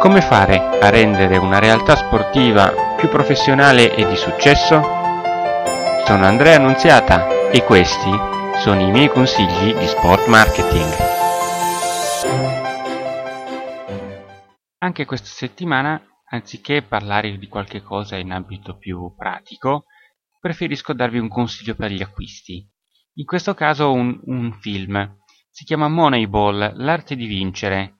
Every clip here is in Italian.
Come fare a rendere una realtà sportiva più professionale e di successo? Sono Andrea Annunziata e questi sono i miei consigli di sport marketing. Anche questa settimana, anziché parlare di qualche cosa in ambito più pratico, preferisco darvi un consiglio per gli acquisti. In questo caso un, un film. Si chiama Moneyball, l'arte di vincere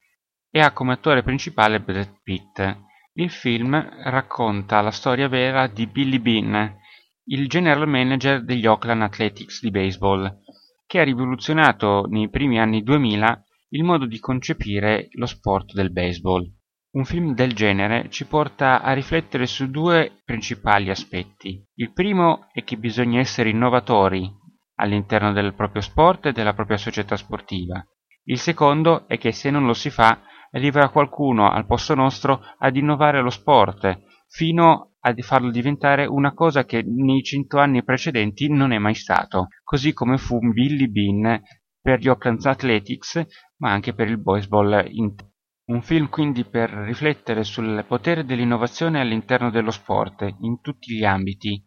e ha come attore principale Brad Pitt. Il film racconta la storia vera di Billy Bean, il general manager degli Oakland Athletics di baseball, che ha rivoluzionato nei primi anni 2000 il modo di concepire lo sport del baseball. Un film del genere ci porta a riflettere su due principali aspetti. Il primo è che bisogna essere innovatori all'interno del proprio sport e della propria società sportiva. Il secondo è che se non lo si fa, arriverà qualcuno al posto nostro ad innovare lo sport, fino a farlo diventare una cosa che nei cento anni precedenti non è mai stato, così come fu Billy Bean per gli Oakland Athletics, ma anche per il baseball intero. Un film quindi per riflettere sul potere dell'innovazione all'interno dello sport, in tutti gli ambiti.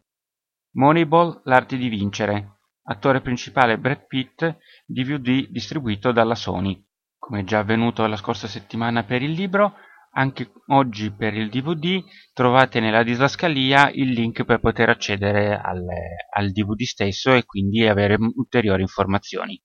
Moneyball, l'arte di vincere. Attore principale Brad Pitt, DVD distribuito dalla Sony. Come già avvenuto la scorsa settimana per il libro, anche oggi per il DVD trovate nella didascalia il link per poter accedere al, al DVD stesso e quindi avere ulteriori informazioni.